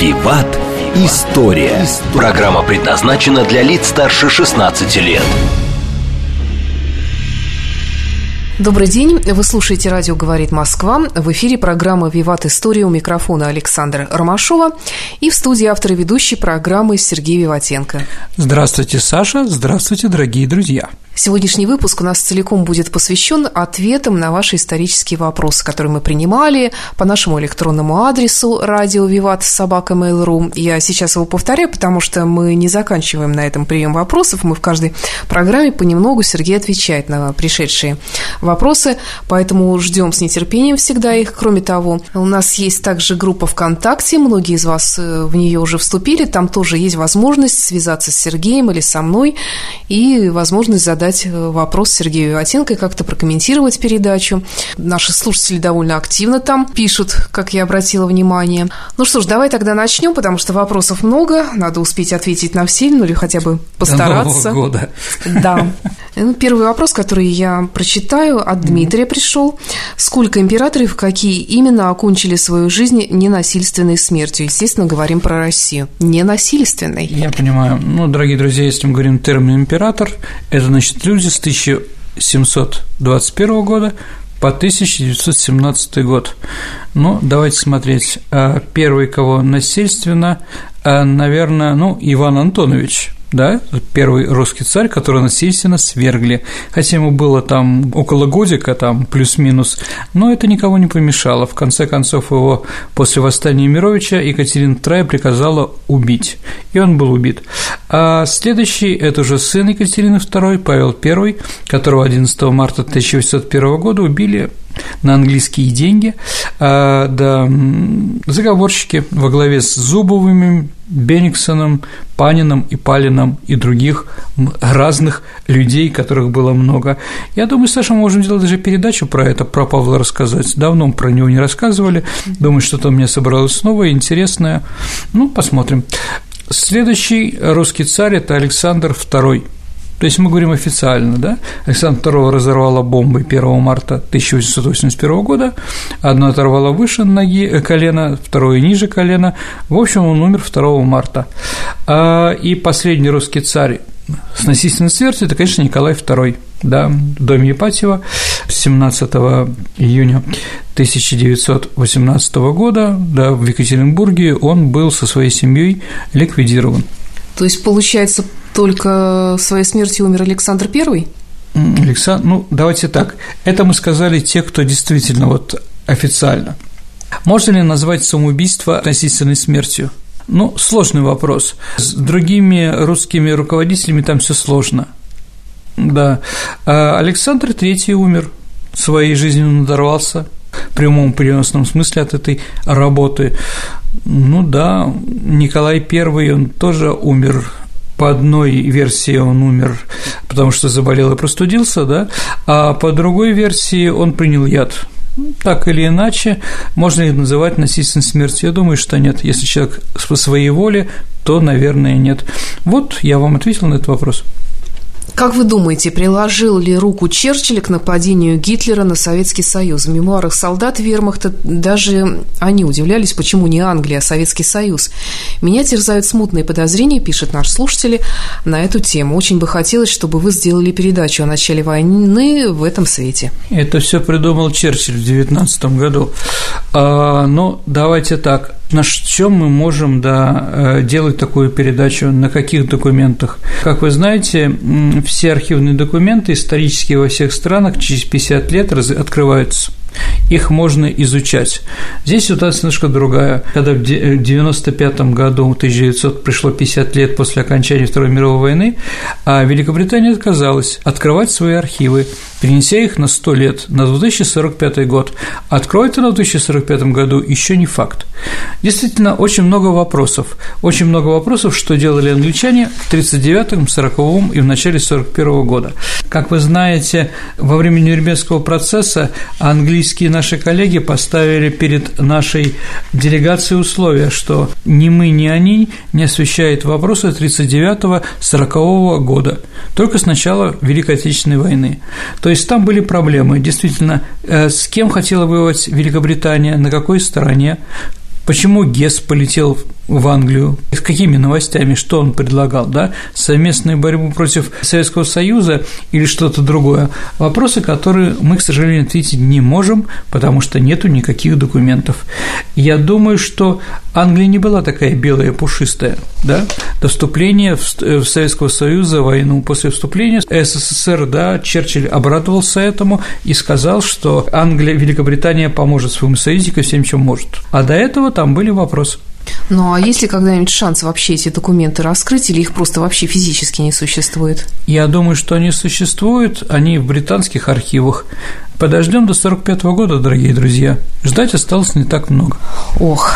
«Виват. История». Программа предназначена для лиц старше 16 лет. Добрый день. Вы слушаете «Радио говорит Москва». В эфире программа «Виват История» у микрофона Александра Ромашова и в студии автор и ведущий программы Сергей Виватенко. Здравствуйте, Саша. Здравствуйте, дорогие друзья. Сегодняшний выпуск у нас целиком будет посвящен ответам на ваши исторические вопросы, которые мы принимали по нашему электронному адресу радио Виват собака Mail.ru. Я сейчас его повторяю, потому что мы не заканчиваем на этом прием вопросов. Мы в каждой программе понемногу Сергей отвечает на пришедшие вопросы, поэтому ждем с нетерпением всегда их. Кроме того, у нас есть также группа ВКонтакте, многие из вас э, в нее уже вступили, там тоже есть возможность связаться с Сергеем или со мной и возможность задать задать э, вопрос Сергею Виватенко и как-то прокомментировать передачу. Наши слушатели довольно активно там пишут, как я обратила внимание. Ну что ж, давай тогда начнем, потому что вопросов много, надо успеть ответить на все, ну или хотя бы постараться. До Нового года. Да. Ну, первый вопрос, который я прочитаю, от Дмитрия пришел. Сколько императоров, какие именно окончили свою жизнь ненасильственной смертью? Естественно, говорим про Россию. Ненасильственной. Я понимаю. Ну, дорогие друзья, если мы говорим термин император, это значит люди с 1721 года по 1917 год. Ну, давайте смотреть. А, первый, кого насильственно, а, наверное, ну, Иван Антонович – да, первый русский царь, которого насильственно свергли, хотя ему было там около годика, там плюс-минус, но это никого не помешало. В конце концов, его после восстания Мировича Екатерина II приказала убить, и он был убит. А следующий – это уже сын Екатерины II, Павел I, которого 11 марта 1801 года убили на английские деньги, а, да, заговорщики во главе с Зубовыми, Бениксоном, Панином и Палином и других разных людей, которых было много. Я думаю, Саша, мы можем делать даже передачу про это, про Павла рассказать. Давно про него не рассказывали. Думаю, что-то у меня собралось снова интересное. Ну, посмотрим. Следующий русский царь – это Александр II – то есть мы говорим официально, да? Александр II разорвала бомбой 1 марта 1881 года, одно оторвало выше ноги, э, колена, второе ниже колена. В общем, он умер 2 марта. А, и последний русский царь с насильственной смертью – это, конечно, Николай II, да, в доме Ипатьева 17 июня 1918 года, да, в Екатеринбурге он был со своей семьей ликвидирован. То есть, получается, только своей смертью умер Александр I? Александр, ну, давайте так. Это мы сказали те, кто действительно вот официально. Можно ли назвать самоубийство относительной смертью? Ну, сложный вопрос. С другими русскими руководителями там все сложно. Да. А Александр III умер, своей жизнью надорвался в прямом переносном смысле от этой работы. Ну да, Николай I, он тоже умер по одной версии он умер, потому что заболел и простудился, да, а по другой версии он принял яд. Так или иначе, можно их называть насильственной смертью. Я думаю, что нет. Если человек по своей воле, то, наверное, нет. Вот я вам ответил на этот вопрос. Как вы думаете, приложил ли руку Черчилля к нападению Гитлера на Советский Союз? В мемуарах солдат вермахта даже они удивлялись, почему не Англия, а Советский Союз. Меня терзают смутные подозрения, пишет наш слушатель, на эту тему. Очень бы хотелось, чтобы вы сделали передачу о начале войны в этом свете. Это все придумал Черчилль в 19 году. А, но давайте так. На чем мы можем да, э, делать такую передачу, на каких документах? Как вы знаете, все архивные документы исторические во всех странах через 50 лет открываются их можно изучать. Здесь ситуация немножко другая. Когда в 1995 году, 1900, пришло 50 лет после окончания Второй мировой войны, а Великобритания отказалась открывать свои архивы. Перенеся их на 100 лет, на 2045 год. Откроется на 2045 году еще не факт. Действительно, очень много вопросов. Очень много вопросов, что делали англичане в 39-м, 40-м и в начале 41 года. Как вы знаете, во время Нюрнбергского процесса английские наши коллеги поставили перед нашей делегацией условия, что ни мы, ни они не освещают вопросы 39-40 года, только с начала Великой Отечественной войны. То есть там были проблемы, действительно, э, с кем хотела воевать Великобритания, на какой стороне, Почему Гесс полетел в Англию? С какими новостями? Что он предлагал? Да? Совместную борьбу против Советского Союза или что-то другое? Вопросы, которые мы, к сожалению, ответить не можем, потому что нету никаких документов. Я думаю, что Англия не была такая белая, пушистая. Да? До вступления в Советского Союза, войну после вступления СССР, да, Черчилль обрадовался этому и сказал, что Англия, Великобритания поможет своему союзнику всем, чем может. А до этого там были вопросы. Ну а есть ли когда-нибудь шанс вообще эти документы раскрыть, или их просто вообще физически не существует? Я думаю, что они существуют, они в британских архивах. Подождем до 45 года, дорогие друзья. Ждать осталось не так много. Ох,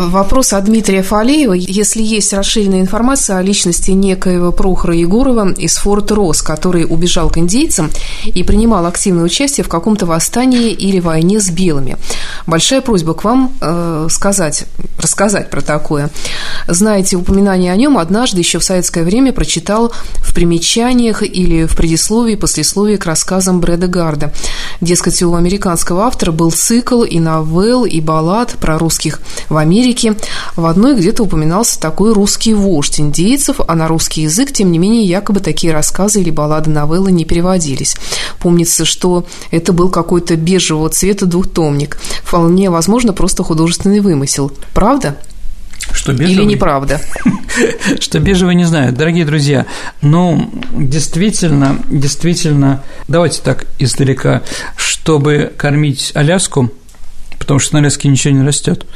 Вопрос от Дмитрия Фалеева. Если есть расширенная информация о личности некоего Прохора Егорова из форта Рос, который убежал к индейцам и принимал активное участие в каком-то восстании или войне с белыми. Большая просьба к вам э, сказать, рассказать про такое. Знаете, упоминание о нем однажды еще в советское время прочитал в примечаниях или в предисловии, послесловии к рассказам Брэда Гарда. Дескать, у американского автора был цикл и новелл, и баллад про русских в Америке, Америке. В одной где-то упоминался такой русский вождь индейцев, а на русский язык, тем не менее, якобы такие рассказы или баллады новеллы не переводились. Помнится, что это был какой-то бежевого цвета двухтомник. Вполне возможно, просто художественный вымысел. Правда? Что бежевый? Или неправда? Что бежевый, не знаю. Дорогие друзья, ну, действительно, действительно, давайте так издалека, чтобы кормить Аляску, потому что на Аляске ничего не растет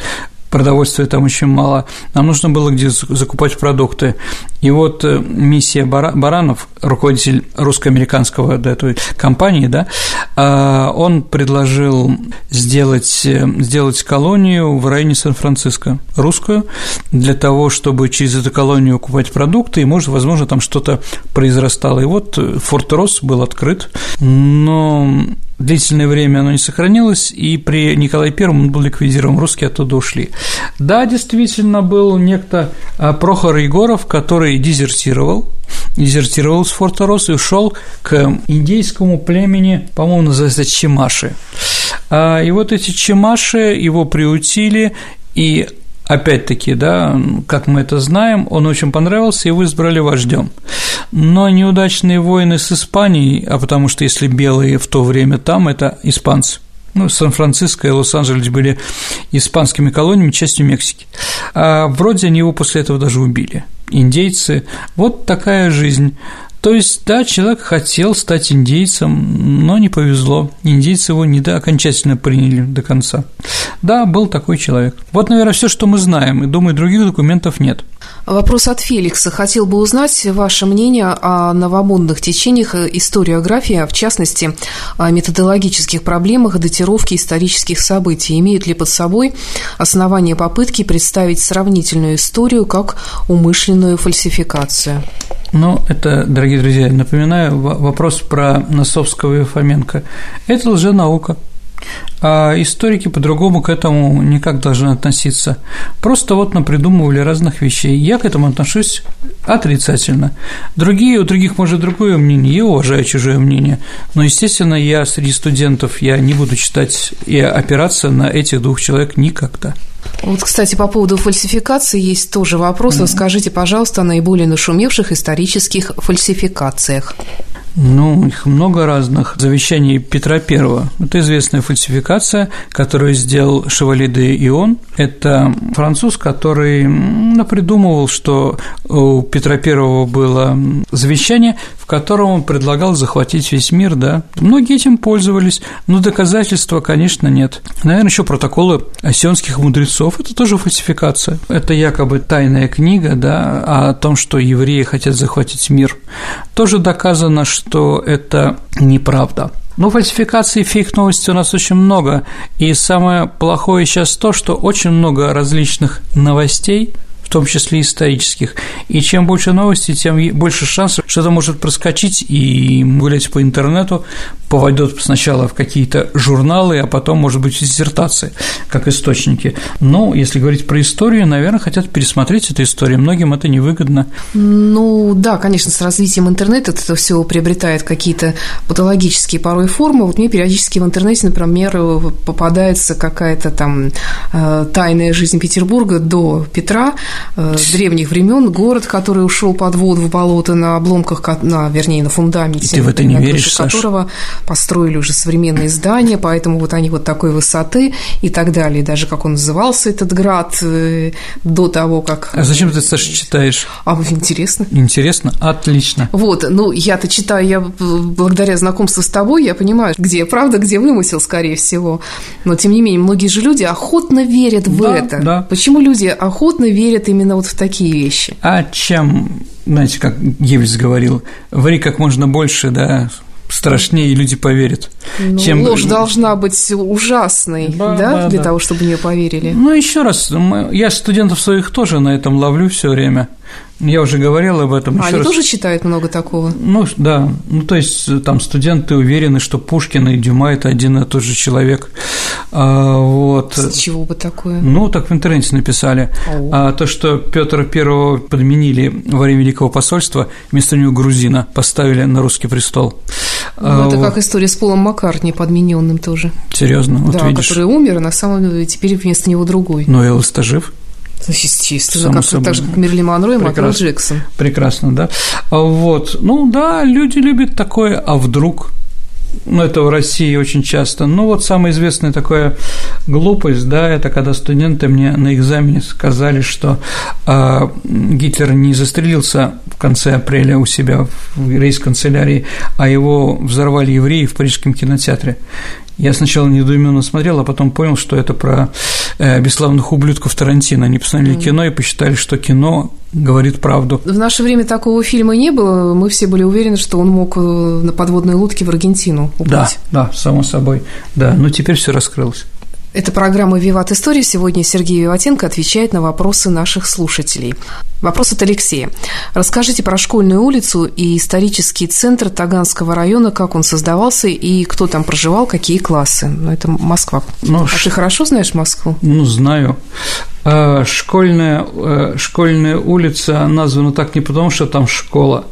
продовольствия там очень мало, нам нужно было где закупать продукты. И вот э, миссия Баранов, руководитель русско-американского да, этой компании, да, а, он предложил сделать, э, сделать колонию в районе Сан-Франциско, русскую, для того, чтобы через эту колонию купать продукты, и, может, возможно, там что-то произрастало. И вот э, Форт Росс был открыт, но длительное время оно не сохранилось, и при Николае Первом он был ликвидирован, русские оттуда ушли. Да, действительно, был некто а, Прохор Егоров, который дезертировал, дезертировал с форта Рос и ушел к индейскому племени, по-моему, называется Чемаши. А, и вот эти Чемаши его приутили, и опять-таки, да, как мы это знаем, он очень понравился, его избрали вождем. Но неудачные войны с Испанией, а потому что если белые в то время там, это испанцы, ну, Сан-Франциско и Лос-Анджелес были испанскими колониями, частью Мексики. А вроде они его после этого даже убили. Индейцы. Вот такая жизнь. То есть, да, человек хотел стать индейцем, но не повезло. Индейцы его не до окончательно приняли до конца. Да, был такой человек. Вот, наверное, все, что мы знаем, и думаю, других документов нет. Вопрос от Феликса. Хотел бы узнать ваше мнение о новомодных течениях историографии, а в частности, о методологических проблемах датировки исторических событий. Имеют ли под собой основания попытки представить сравнительную историю как умышленную фальсификацию? Ну, это, дорогие друзья, напоминаю вопрос про Носовского и Фоменко. Это лженаука. А историки по-другому к этому никак должны относиться. Просто вот напридумывали разных вещей. Я к этому отношусь отрицательно. Другие, у других, может, другое мнение, я уважаю чужое мнение. Но, естественно, я среди студентов, я не буду читать и опираться на этих двух человек никогда. Вот, кстати, по поводу фальсификации есть тоже вопрос. Mm-hmm. Скажите, пожалуйста, о наиболее нашумевших исторических фальсификациях. Ну, их много разных. Завещание Петра I – это известная фальсификация, которую сделал Шевали де Ион. Это француз, который напридумывал, что у Петра I было завещание, в котором он предлагал захватить весь мир, да. Многие этим пользовались, но доказательства, конечно, нет. Наверное, еще протоколы сионских мудрецов – это тоже фальсификация. Это якобы тайная книга, да, о том, что евреи хотят захватить мир. Тоже доказано, что это неправда. Но фальсификаций фейк-новостей у нас очень много, и самое плохое сейчас то, что очень много различных новостей, том числе исторических. И чем больше новостей, тем больше шансов, что это может проскочить и гулять по интернету, повойдет сначала в какие-то журналы, а потом, может быть, в диссертации, как источники. Но если говорить про историю, наверное, хотят пересмотреть эту историю. Многим это невыгодно. Ну да, конечно, с развитием интернета это все приобретает какие-то патологические порой формы. Вот мне периодически в интернете, например, попадается какая-то там э, тайная жизнь Петербурга до Петра, э, древних времен, город, который ушел под воду в болото на обломках, на, вернее, на фундаменте, ты в это не веришь, которого построили уже современные здания, поэтому вот они вот такой высоты и так далее. Даже как он назывался, этот град, э, до того, как… А зачем ты, Саша, читаешь? А, интересно. Интересно? Отлично. Вот, ну, я-то читаю, я благодаря знакомству с тобой, я понимаю, где правда, где вымысел, скорее всего. Но, тем не менее, многие же люди охотно верят в да, это. Да. Почему люди охотно верят именно вот в такие вещи? А чем знаете, как Геббельс говорил, ври как можно больше, да, страшнее, и люди поверят. Ну, чем... Ложь должна быть ужасной, да, да, да для да. того, чтобы в нее поверили. Ну, еще раз, я студентов своих тоже на этом ловлю все время. Я уже говорил об этом. А они раз. тоже читают много такого? Ну, да. Ну, то есть, там студенты уверены, что Пушкин и Дюма – это один и тот же человек. А, вот. С чего бы такое? Ну, так в интернете написали. А, то, что Петра Первого подменили во время Великого посольства, вместо него грузина поставили на русский престол. Ну, это а, как история с Полом Маккартни, подмененным тоже. Серьезно? Вот да, видишь. который умер, а на самом деле теперь вместо него другой. Но Элвис-то жив. Естественно, как, собой. так же, как Мерли Монро и Майкл Джексон. Прекрасно, да. А вот, ну да, люди любят такое, а вдруг ну, это в России очень часто. Ну, вот самая известная такая глупость, да, это когда студенты мне на экзамене сказали, что э, Гитлер не застрелился в конце апреля у себя в рейс-канцелярии, а его взорвали евреи в Парижском кинотеатре. Я сначала недоуменно смотрел, а потом понял, что это про э, бесславных ублюдков Тарантино. Они посмотрели mm. кино и посчитали, что кино говорит правду. В наше время такого фильма не было. Мы все были уверены, что он мог э, на подводной лодке в Аргентину уплыть. Да, да, само собой. Да, но теперь все раскрылось. Это программа «Виват История». Сегодня Сергей Виватенко отвечает на вопросы наших слушателей. Вопрос от Алексея. Расскажите про школьную улицу и исторический центр Таганского района, как он создавался и кто там проживал, какие классы. Ну, это Москва. Ну, а ш... ты хорошо знаешь Москву? Ну, знаю. А, школьная, э, школьная улица названа так не потому, что там школа,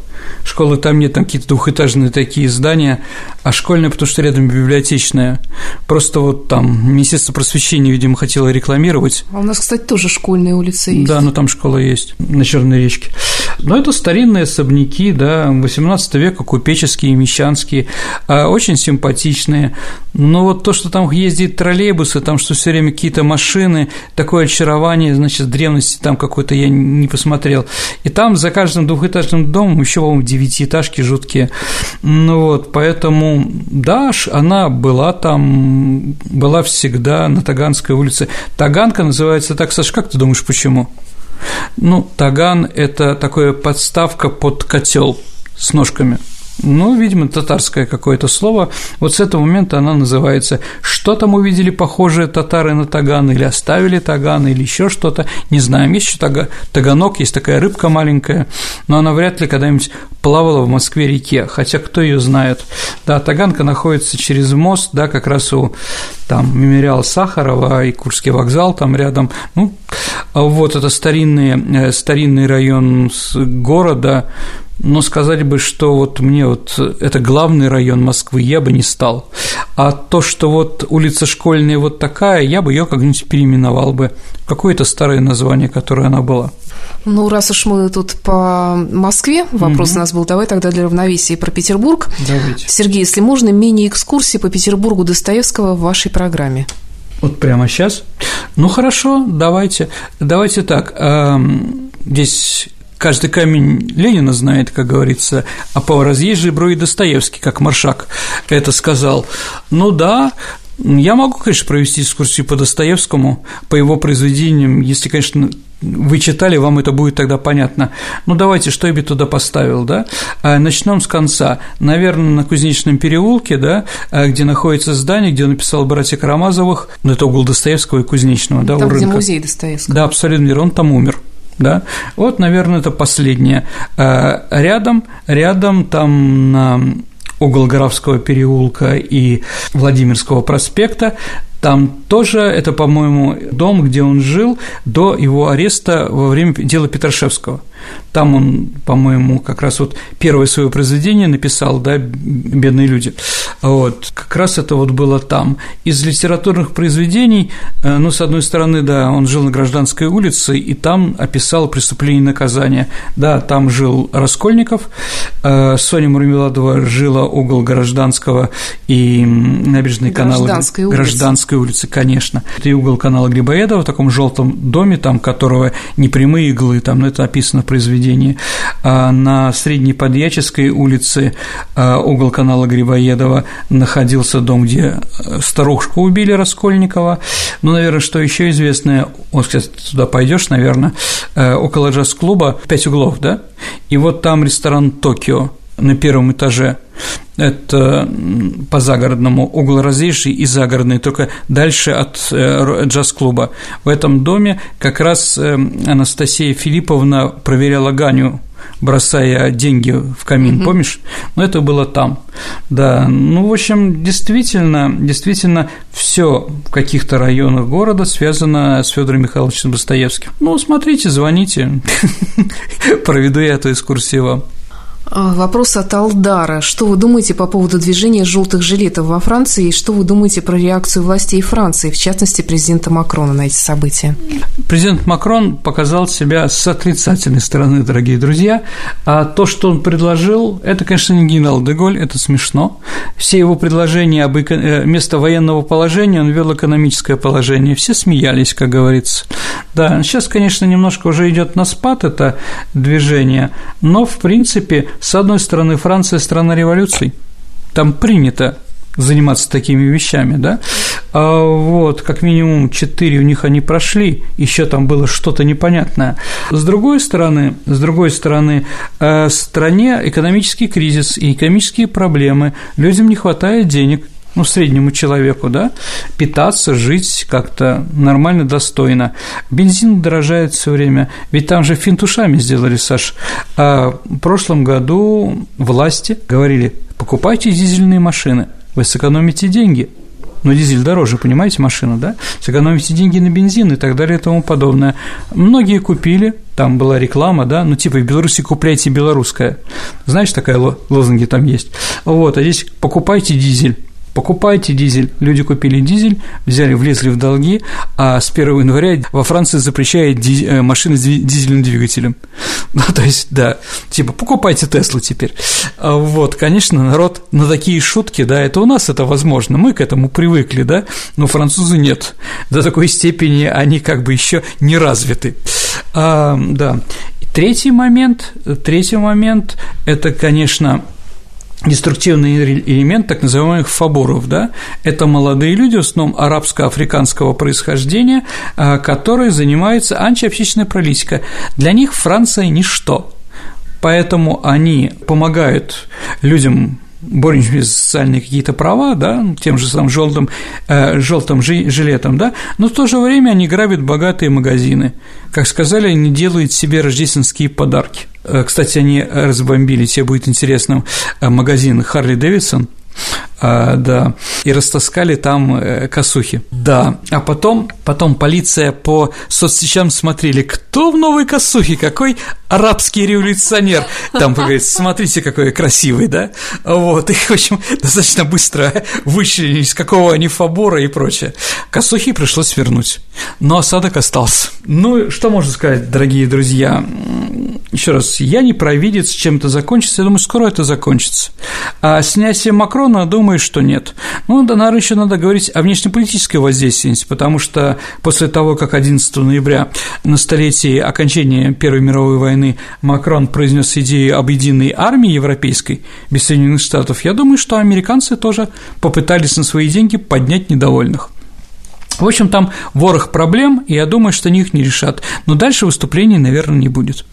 Школы там нет, там какие-то двухэтажные такие здания, а школьная, потому что рядом библиотечная. Просто вот там Министерство просвещения, видимо, хотело рекламировать. А у нас, кстати, тоже школьная улица есть. Да, но там школа есть на Черной речке. Но это старинные особняки, да, 18 века, купеческие, мещанские, а, очень симпатичные. Но вот то, что там ездит троллейбусы, там что все время какие-то машины, такое очарование, значит, древности там какой-то я не посмотрел. И там за каждым двухэтажным домом еще по-моему, девятиэтажки жуткие. Ну вот, поэтому, да, она была там, была всегда на Таганской улице. Таганка называется так, Саш, как ты думаешь, почему? Ну, таган – это такая подставка под котел с ножками – ну, видимо, татарское какое-то слово. Вот с этого момента она называется. Что там увидели похожие татары на таган, или оставили таган, или еще что-то, не знаем. Есть еще тага, таганок, есть такая рыбка маленькая, но она вряд ли когда-нибудь плавала в Москве реке, хотя кто ее знает. Да, таганка находится через мост, да, как раз у там мемориал Сахарова и Курский вокзал там рядом. Ну, вот это старинный, э, старинный район города, но сказать бы, что вот мне вот это главный район Москвы, я бы не стал. А то, что вот улица Школьная вот такая, я бы ее как-нибудь переименовал бы. Какое-то старое название, которое она была. Ну, раз уж мы тут по Москве, вопрос угу. у нас был, давай тогда для равновесия про Петербург. Давайте. Сергей, если можно, мини-экскурсии по Петербургу Достоевского в вашей программе. Вот прямо сейчас? Ну, хорошо, давайте. Давайте так. Здесь каждый камень Ленина знает, как говорится, а по разъезжей брови Достоевский, как Маршак это сказал. Ну да, я могу, конечно, провести экскурсию по Достоевскому, по его произведениям, если, конечно, вы читали, вам это будет тогда понятно. Ну, давайте, что я бы туда поставил, да? А, Начнем с конца. Наверное, на Кузнечном переулке, да, а, где находится здание, где он написал братья Карамазовых, ну, это угол Достоевского и Кузнечного, да, там, у где рынка. музей Достоевского. Да, абсолютно верно, он там умер. Да, вот, наверное, это последнее. А, рядом, рядом там на угол Горовского переулка и Владимирского проспекта там тоже это, по-моему, дом, где он жил до его ареста во время дела Петрашевского. Там он, по-моему, как раз вот первое свое произведение написал, да, «Бедные люди». Вот, как раз это вот было там. Из литературных произведений, э, ну, с одной стороны, да, он жил на Гражданской улице, и там описал преступление и наказание. Да, там жил Раскольников, э, Соня Мурмеладова жила угол Гражданского и набережной канала Гражданской улицы. Гражданской улицы, конечно. Это угол канала Грибоедова в таком желтом доме, там, которого не прямые иглы, там, ну, это описано в произведении. А на Средней Подьяческой улице а, угол канала Грибоедова находился дом, где э, старушку убили Раскольникова. Ну, наверное, что еще известное, вот, кстати, туда пойдешь, наверное, э, около джаз-клуба пять углов, да? И вот там ресторан Токио на первом этаже. Это по загородному угол различий и загородный, только дальше от э, джаз-клуба. В этом доме как раз Анастасия Филипповна проверяла Ганю бросая деньги в камин, угу. помнишь? Но это было там. Да, ну, в общем, действительно, действительно, все в каких-то районах города связано с Федором Михайловичем Достоевским. Ну, смотрите, звоните, проведу я эту экскурсию вам. А, вопрос от Алдара. Что вы думаете по поводу движения желтых жилетов во Франции и что вы думаете про реакцию властей Франции, в частности, президента Макрона на эти события? Президент Макрон показал себя с отрицательной стороны, дорогие друзья. А то, что он предложил, это, конечно, не генерал Деголь, это смешно. Все его предложения об эко... Э, вместо военного положения он ввел экономическое положение. Все смеялись, как говорится. Да, сейчас, конечно, немножко уже идет на спад это движение, но, в принципе, с одной стороны, Франция – страна революций, там принято заниматься такими вещами, да, а вот, как минимум четыре у них они прошли, еще там было что-то непонятное. С другой стороны, с другой стороны, э, стране экономический кризис и экономические проблемы, людям не хватает денег, ну, среднему человеку, да, питаться, жить как-то нормально, достойно. Бензин дорожает все время, ведь там же финтушами сделали, Саш. А в прошлом году власти говорили, покупайте дизельные машины, вы сэкономите деньги. Но дизель дороже, понимаете, машина, да? Сэкономите деньги на бензин и так далее и тому подобное. Многие купили, там была реклама, да, ну типа в Беларуси купляйте белорусское. Знаешь, такая лозунги там есть. Вот, а здесь покупайте дизель Покупайте дизель. Люди купили дизель, взяли, влезли в долги, а с 1 января во Франции запрещает диз... Э, машины с дизельным двигателем. Ну, то есть, да, типа, покупайте Теслу теперь. А вот, конечно, народ на такие шутки, да, это у нас это возможно, мы к этому привыкли, да, но французы нет. До такой степени они как бы еще не развиты. А, да. Третий момент, третий момент – это, конечно, деструктивный элемент так называемых фаборов, да, это молодые люди, в основном арабско-африканского происхождения, а, которые занимаются антиобщественной политикой. Для них Франция – ничто, поэтому они помогают людям боремся за социальные какие-то права, да, тем же самым желтым, э, желтым жилетом, да, но в то же время они грабят богатые магазины. Как сказали, они делают себе рождественские подарки. Э, кстати, они разбомбили, тебе будет интересно, э, магазин Харли Дэвидсон – а, да, и растаскали там э, косухи. Да, а потом, потом полиция по соцсетям смотрели, кто в новой косухе, какой арабский революционер. Там, говорит, смотрите, какой красивый, да? Вот, и, в общем, достаточно быстро вычислили, из какого они фабора и прочее. Косухи пришлось вернуть, но осадок остался. Ну, что можно сказать, дорогие друзья? Еще раз, я не провидец, чем это закончится, я думаю, скоро это закончится. А снятие Макрона, думаю, что нет. Ну, да, наверное, еще надо говорить о внешнеполитической воздействии, потому что после того, как 11 ноября на столетие окончания Первой мировой войны Макрон произнес идею об единой армии европейской без Соединенных Штатов, я думаю, что американцы тоже попытались на свои деньги поднять недовольных. В общем, там ворох проблем, и я думаю, что они их не решат. Но дальше выступлений, наверное, не будет.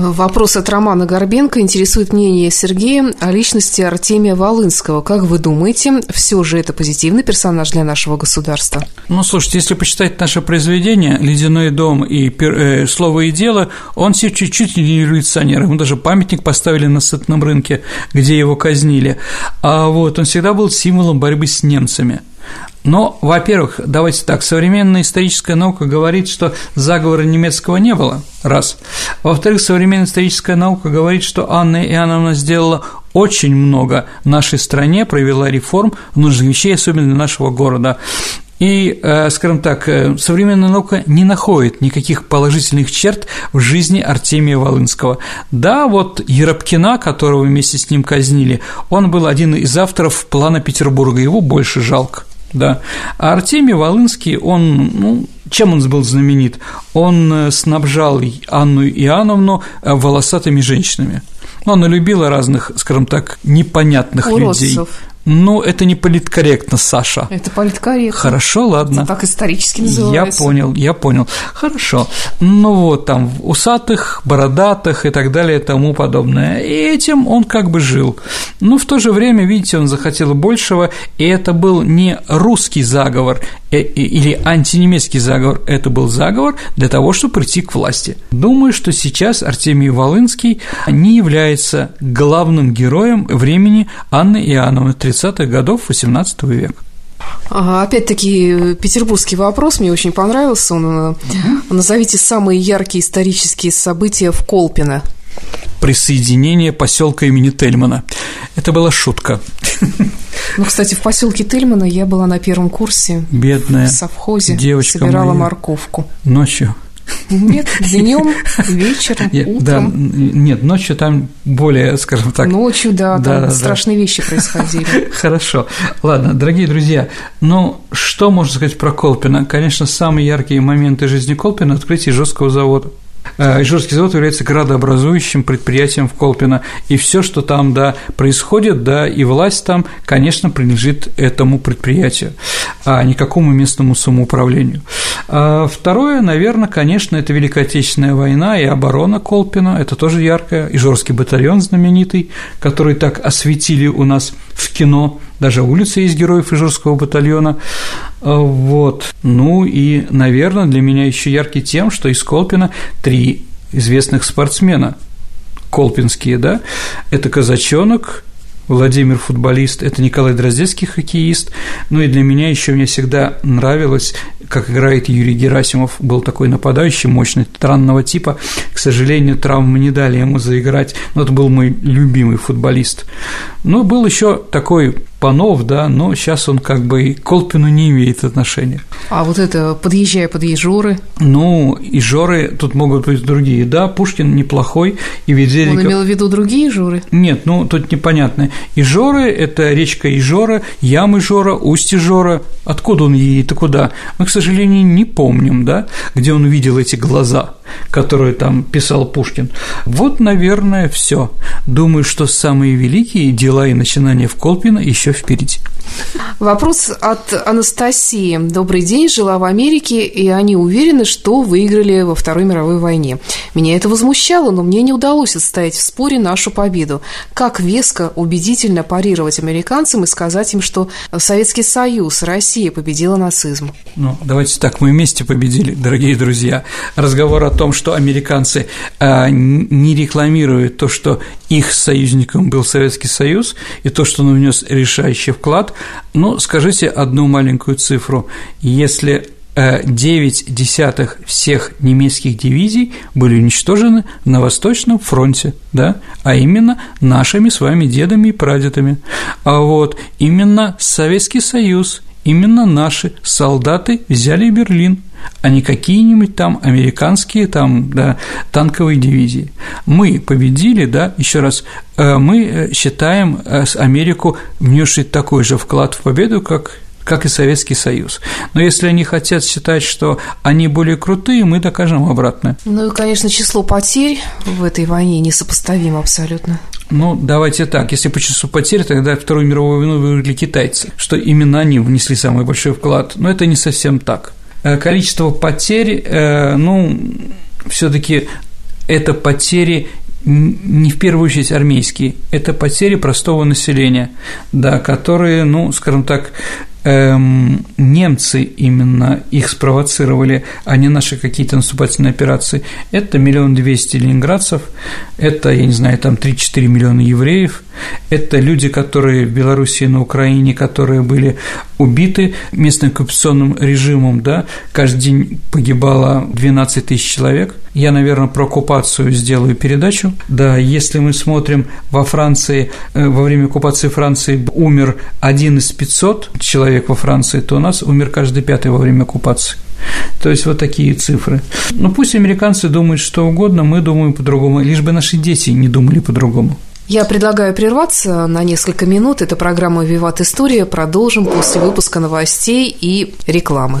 Вопрос от Романа Горбенко интересует мнение Сергея о личности Артемия Волынского. Как вы думаете, все же это позитивный персонаж для нашего государства? Ну, слушайте, если почитать наше произведение «Ледяной дом» и э, «Слово и дело», он все чуть-чуть не революционер. Ему даже памятник поставили на сытном рынке, где его казнили. А вот он всегда был символом борьбы с немцами. Но, во-первых, давайте так, современная историческая наука говорит, что заговора немецкого не было, раз. Во-вторых, современная историческая наука говорит, что Анна Иоанновна сделала очень много нашей стране, провела реформ нужных вещей, особенно для нашего города. И, э, скажем так, э, современная наука не находит никаких положительных черт в жизни Артемия Волынского. Да, вот Еропкина, которого вместе с ним казнили, он был один из авторов плана Петербурга, его больше жалко. Да. А Артемий Волынский, он, ну, чем он был знаменит? Он э, снабжал Анну Иоанновну э, волосатыми женщинами. Ну, она любила разных, скажем так, непонятных Уродцев. людей. Ну, это не политкорректно, Саша. Это политкорректно. Хорошо, ладно. Это так исторически называется. Я понял, я понял. Хорошо. Ну вот, там, усатых, бородатых и так далее и тому подобное. И этим он как бы жил. Но в то же время, видите, он захотел большего, и это был не русский заговор э, или антинемецкий заговор, это был заговор для того, чтобы прийти к власти. Думаю, что сейчас Артемий Волынский не является главным героем времени Анны Иоанновны 30-х годов XVIII века. Ага, опять-таки, петербургский вопрос мне очень понравился. Он, угу. Назовите самые яркие исторические события в Колпино. Присоединение поселка имени Тельмана. Это была шутка. Ну, кстати, в поселке Тельмана я была на первом курсе. Бедная. В совхозе. Девочка собирала моя. морковку. Ночью. Нет, днем, вечером, утром. Да, нет, ночью там более, скажем так. Ночью, да, там да, страшные да. вещи происходили. Хорошо. Ладно, дорогие друзья, ну, что можно сказать про Колпина? Конечно, самые яркие моменты жизни Колпина – открытие жесткого завода. Э, Ижорский завод является градообразующим предприятием в Колпино, и все, что там да, происходит, да, и власть там, конечно, принадлежит этому предприятию, а не какому местному самоуправлению. А второе, наверное, конечно, это Великая Отечественная война и оборона Колпина, это тоже яркое, Ижорский батальон знаменитый, который так осветили у нас в кино, даже улица есть героев Ижорского батальона. А, вот. Ну и, наверное, для меня еще яркий тем, что из Колпина три известных спортсмена колпинские, да, это Казачонок, Владимир футболист, это Николай Дроздецкий хоккеист, ну и для меня еще мне всегда нравилось, как играет Юрий Герасимов, был такой нападающий, мощный, странного типа, к сожалению, травмы не дали ему заиграть, но это был мой любимый футболист. Но был еще такой Панов, да, но сейчас он как бы к Колпину не имеет отношения. А вот это «Подъезжая под Ежоры»? Ну, Ежоры тут могут быть другие, да, Пушкин неплохой, и Ведериков… Он имел в виду другие Ежоры? Нет, ну, тут непонятно. Ижоры – это речка Ижора, ям Ижора, устье Ижора. Откуда он едет и куда? Мы, к сожалению, не помним, да, где он видел эти глаза, которые там писал Пушкин. Вот, наверное, все. Думаю, что самые великие дела и начинания в Колпино еще еще впереди. Вопрос от Анастасии. Добрый день, жила в Америке, и они уверены, что выиграли во Второй мировой войне. Меня это возмущало, но мне не удалось отстоять в споре нашу победу. Как веско, убедительно парировать американцам и сказать им, что Советский Союз, Россия победила нацизм? Ну, давайте так, мы вместе победили, дорогие друзья. Разговор о том, что американцы э, не рекламируют то, что их союзником был Советский Союз, и то, что он внес решающий вклад, ну, скажите одну маленькую цифру. Если 9 э, десятых всех немецких дивизий были уничтожены на Восточном фронте, да, а именно нашими с вами дедами и прадедами. А вот именно Советский Союз, именно наши солдаты взяли Берлин – а не какие-нибудь там американские там, да, танковые дивизии. Мы победили, да, еще раз, э, мы э, считаем э, Америку внесшей такой же вклад в победу, как как и Советский Союз. Но если они хотят считать, что они более крутые, мы докажем обратное. Ну и, конечно, число потерь в этой войне несопоставимо абсолютно. Ну, давайте так, если по числу потерь, тогда Вторую мировую войну выиграли китайцы, что именно они внесли самый большой вклад, но это не совсем так. Э, количество потерь, э, ну, все таки это потери не в первую очередь армейские, это потери простого населения, да, которые, ну, скажем так, эм, немцы именно их спровоцировали, а не наши какие-то наступательные операции. Это миллион двести ленинградцев, это, я не знаю, там 3-4 миллиона евреев, это люди, которые в Белоруссии на Украине, которые были убиты местным оккупационным режимом, да, каждый день погибало 12 тысяч человек. Я, наверное, про оккупацию сделаю передачу. Да, если мы смотрим во Франции, э, во время оккупации Франции умер один из 500 человек во Франции, то у нас умер каждый пятый во время оккупации. То есть вот такие цифры. Ну пусть американцы думают что угодно, мы думаем по-другому, лишь бы наши дети не думали по-другому. Я предлагаю прерваться на несколько минут. Это программа «Виват История». Продолжим после выпуска новостей и рекламы.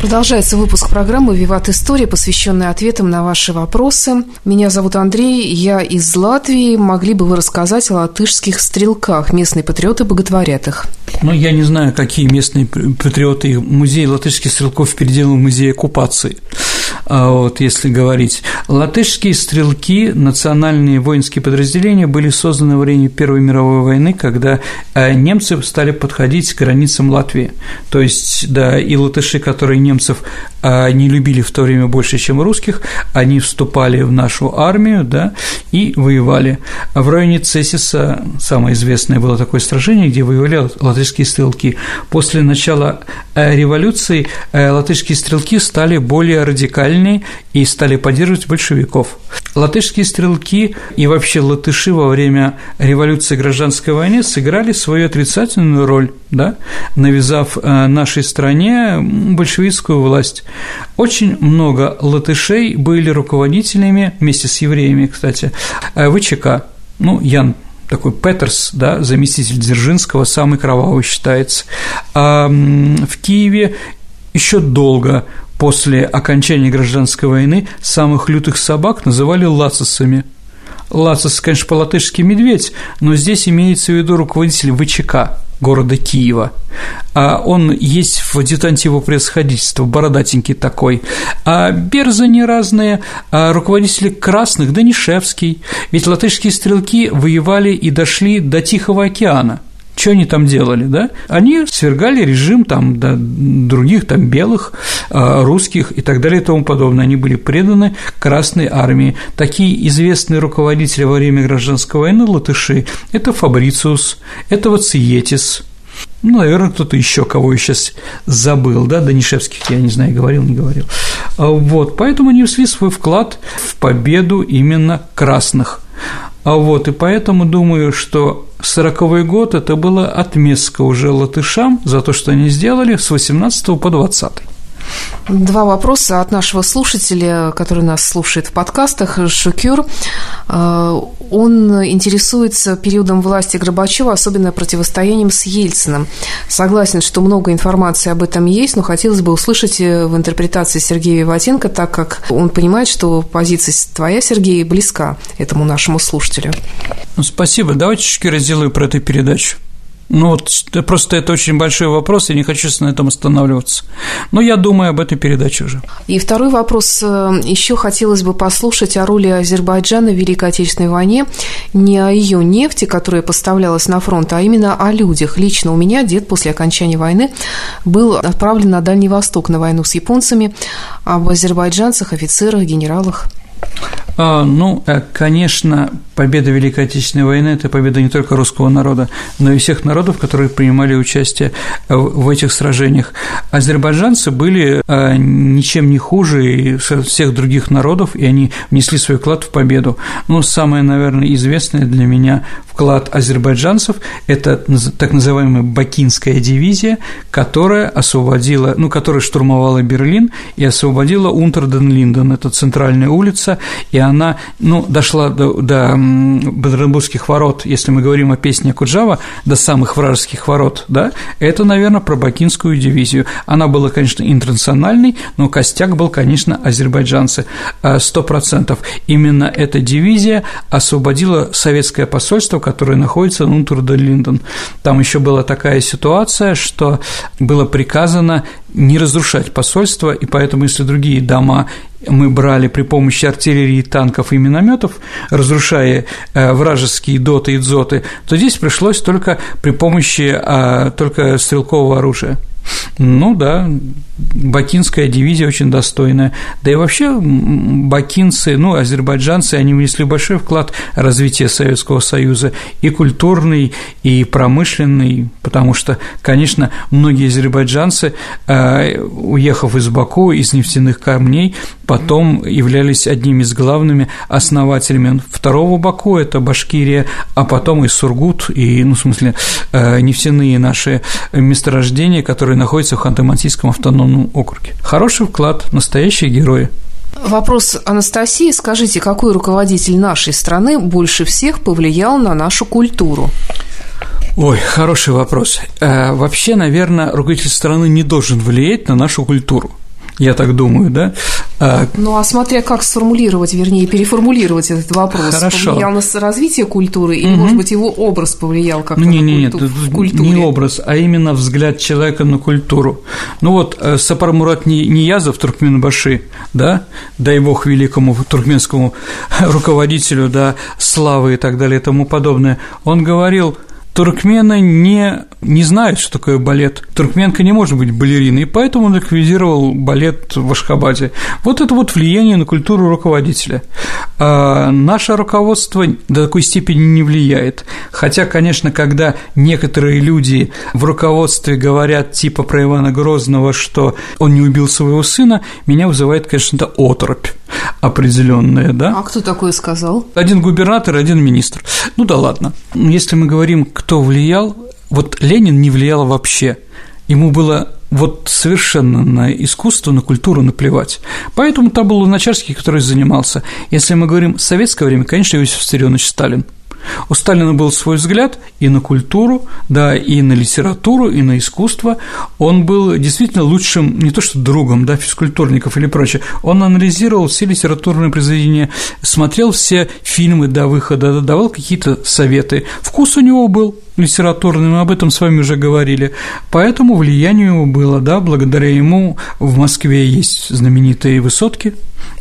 Продолжается выпуск программы «Виват История», посвященная ответам на ваши вопросы. Меня зовут Андрей, я из Латвии. Могли бы вы рассказать о латышских стрелках? Местные патриоты боготворят их. Ну, я не знаю, какие местные патриоты. Музей латышских стрелков переделал в музей оккупации. А вот если говорить. Латышские стрелки, национальные воинские подразделения, были созданы во время Первой мировой войны, когда э, немцы стали подходить к границам Латвии. То есть, да, и латыши, которые немцев э, не любили в то время больше, чем русских, они вступали в нашу армию, да, и воевали. В районе Цесиса самое известное было такое сражение, где воевали латышские стрелки. После начала э, революции латышские стрелки стали более радикальными радикальные и стали поддерживать большевиков. Латышские стрелки и вообще латыши во время революции гражданской войны сыграли свою отрицательную роль, да, навязав э, нашей стране большевистскую власть. Очень много латышей были руководителями, вместе с евреями, кстати, э, ВЧК, ну, Ян такой Петерс, да, заместитель Дзержинского, самый кровавый считается. А в Киеве еще долго После окончания гражданской войны самых лютых собак называли лацисами. Лацис, конечно, по-латышски медведь, но здесь имеется в виду руководитель ВЧК города Киева. А он есть в адъютанте его происходительства, бородатенький такой. А берзани разные, а руководители красных, Данишевский. Ведь латышские стрелки воевали и дошли до Тихого океана – что они там делали, да? Они свергали режим там, да, других там белых, а, русских и так далее и тому подобное. Они были преданы Красной армии. Такие известные руководители во время гражданской войны латыши – это Фабрициус, это Вациетис, ну, наверное, кто-то еще, кого я сейчас забыл, да, Данишевских, я не знаю, говорил, не говорил. А, вот, поэтому они внесли свой вклад в победу именно красных. А вот, и поэтому думаю, что 40 год – это была отместка уже латышам за то, что они сделали с 18 по 20. Два вопроса от нашего слушателя, который нас слушает в подкастах, Шукюр. Э, он интересуется периодом власти Горбачева, особенно противостоянием с Ельциным. Согласен, что много информации об этом есть, но хотелось бы услышать э, в интерпретации Сергея Виватенко, так как он понимает, что позиция твоя, Сергей, близка этому нашему слушателю. Ну, спасибо. Давайте чуть-чуть разделаю про эту передачу. Ну вот просто это очень большой вопрос, я не хочу на этом останавливаться. Но я думаю об этой передаче уже. И второй вопрос. Э, Еще хотелось бы послушать о роли Азербайджана в Великой Отечественной войне, не о ее нефти, которая поставлялась на фронт, а именно о людях. Лично у меня дед после окончания войны был отправлен на Дальний Восток на войну с японцами, об азербайджанцах, офицерах, генералах. А, ну, э, конечно, победа Великой Отечественной войны – это победа не только русского народа, но и всех народов, которые принимали участие в этих сражениях. Азербайджанцы были э, ничем не хуже всех других народов, и они внесли свой вклад в победу. Ну, самое, наверное, известное для меня вклад азербайджанцев – это так называемая Бакинская дивизия, которая освободила, ну, которая штурмовала Берлин и освободила Унтерден-Линден, это центральная улица, и она, ну, дошла до, до Бадренбургских ворот, если мы говорим о песне Куджава, до самых вражеских ворот, да, это, наверное, про Бакинскую дивизию. Она была, конечно, интернациональной, но костяк был, конечно, азербайджанцы, сто процентов. Именно эта дивизия освободила советское посольство, которая находится на Унтерден-Линден. Там еще была такая ситуация, что было приказано не разрушать посольство, и поэтому, если другие дома мы брали при помощи артиллерии, танков и минометов, разрушая э, вражеские доты и дзоты, то здесь пришлось только при помощи а, только стрелкового оружия. Ну да, бакинская дивизия очень достойная. Да и вообще бакинцы, ну, азербайджанцы, они внесли большой вклад в развитие Советского Союза и культурный, и промышленный, потому что, конечно, многие азербайджанцы, э, уехав из Баку, из нефтяных камней, потом являлись одними из главными основателями второго Баку, это Башкирия, а потом и Сургут, и, ну, в смысле, э, нефтяные наши месторождения, которые находятся в Ханты-Мансийском автономном округе. Хороший вклад, настоящие герои. Вопрос Анастасии. Скажите, какой руководитель нашей страны больше всех повлиял на нашу культуру? Ой, хороший вопрос. Э, вообще, наверное, руководитель страны не должен влиять на нашу культуру я так думаю, да? А, ну, а смотря как сформулировать, вернее, переформулировать этот вопрос. Хорошо. Повлиял на развитие культуры или, угу. может быть, его образ повлиял как-то не, не, нет, в культуре? Не образ, а именно взгляд человека на культуру. Ну вот э, Сапар Мурат Ниязов, Туркменбаши, да, дай бог великому туркменскому руководителю, да, славы и так далее и тому подобное, он говорил – туркмены не, не знают, что такое балет. Туркменка не может быть балериной, и поэтому он ликвидировал балет в Ашхабаде. Вот это вот влияние на культуру руководителя. А наше руководство до такой степени не влияет. Хотя, конечно, когда некоторые люди в руководстве говорят типа про Ивана Грозного, что он не убил своего сына, меня вызывает, конечно, оторопь определенная, да? А кто такое сказал? Один губернатор, один министр. Ну да ладно. Если мы говорим, кто влиял, вот Ленин не влиял вообще. Ему было вот совершенно на искусство, на культуру наплевать. Поэтому там был Луначарский, который занимался. Если мы говорим советское время, конечно, Иосиф Виссарионович Сталин – у Сталина был свой взгляд и на культуру, да, и на литературу, и на искусство. Он был действительно лучшим, не то что другом, да, физкультурников или прочее. Он анализировал все литературные произведения, смотрел все фильмы до выхода, давал какие-то советы. Вкус у него был литературный, мы об этом с вами уже говорили. Поэтому влияние его было, да, благодаря ему в Москве есть знаменитые высотки,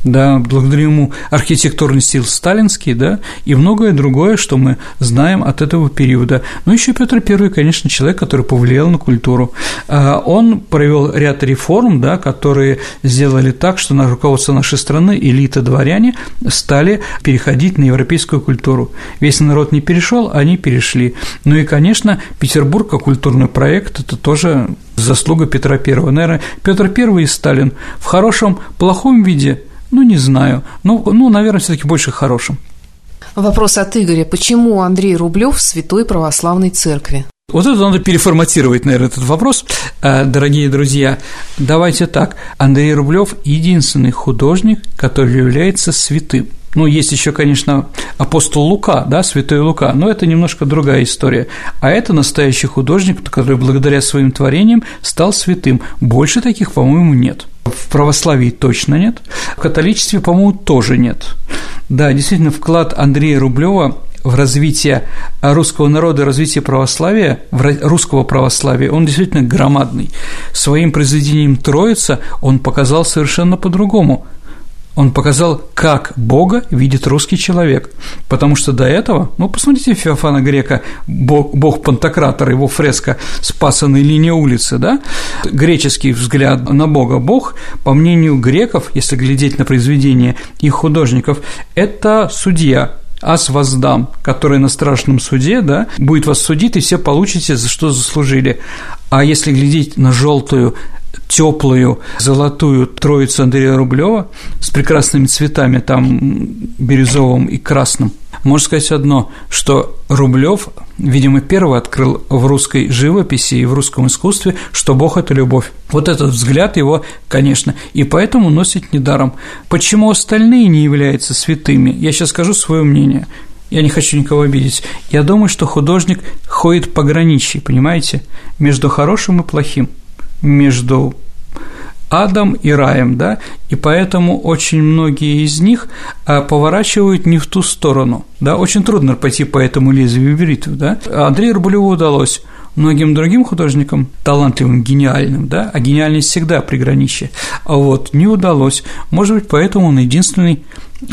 да, благодаря ему архитектурный стиль сталинский, да, и многое другое, что мы знаем от этого периода. Ну, еще Петр I, конечно, человек, который повлиял на культуру. А, он провел ряд реформ, да, которые сделали так, что на руководство нашей страны элита дворяне стали переходить на европейскую культуру. Весь народ не перешел, они перешли. Ну и, конечно, Петербург как культурный проект – это тоже заслуга Петра I. Наверное, Петр I и Сталин в хорошем, плохом виде – ну, не знаю. Ну, ну наверное, все таки больше хорошим. Вопрос от Игоря. Почему Андрей Рублев в Святой Православной Церкви? Вот это надо переформатировать, наверное, этот вопрос. Э, дорогие друзья, давайте так. Андрей Рублев единственный художник, который является святым. Ну, есть еще, конечно, апостол Лука, да, святой Лука, но это немножко другая история. А это настоящий художник, который благодаря своим творениям стал святым. Больше таких, по-моему, нет. В православии точно нет, в католичестве, по-моему, тоже нет. Да, действительно, вклад Андрея Рублева в развитие русского народа, развитие православия, русского православия, он действительно громадный. Своим произведением «Троица» он показал совершенно по-другому – Он показал, как Бога видит русский человек. Потому что до этого, ну, посмотрите Феофана Грека, бог, бог Пантократор, его фреска «Спаса на линии улицы», да? Греческий взгляд на Бога. Бог, по мнению греков, если глядеть на произведения их художников, это судья, ас воздам, который на страшном суде, да, будет вас судить, и все получите, за что заслужили. А если глядеть на желтую теплую золотую троицу Андрея Рублева с прекрасными цветами, там бирюзовым и красным. Можно сказать одно, что Рублев, видимо, первый открыл в русской живописи и в русском искусстве, что Бог – это любовь. Вот этот взгляд его, конечно, и поэтому носит недаром. Почему остальные не являются святыми? Я сейчас скажу свое мнение. Я не хочу никого обидеть. Я думаю, что художник ходит пограничье, понимаете, между хорошим и плохим между адом и раем, да, и поэтому очень многие из них а, поворачивают не в ту сторону, да, очень трудно пойти по этому лезвию бритвы, да. Андрею Рублеву удалось, многим другим художникам, талантливым, гениальным, да, а гениальность всегда приграничье, а вот не удалось, может быть, поэтому он единственный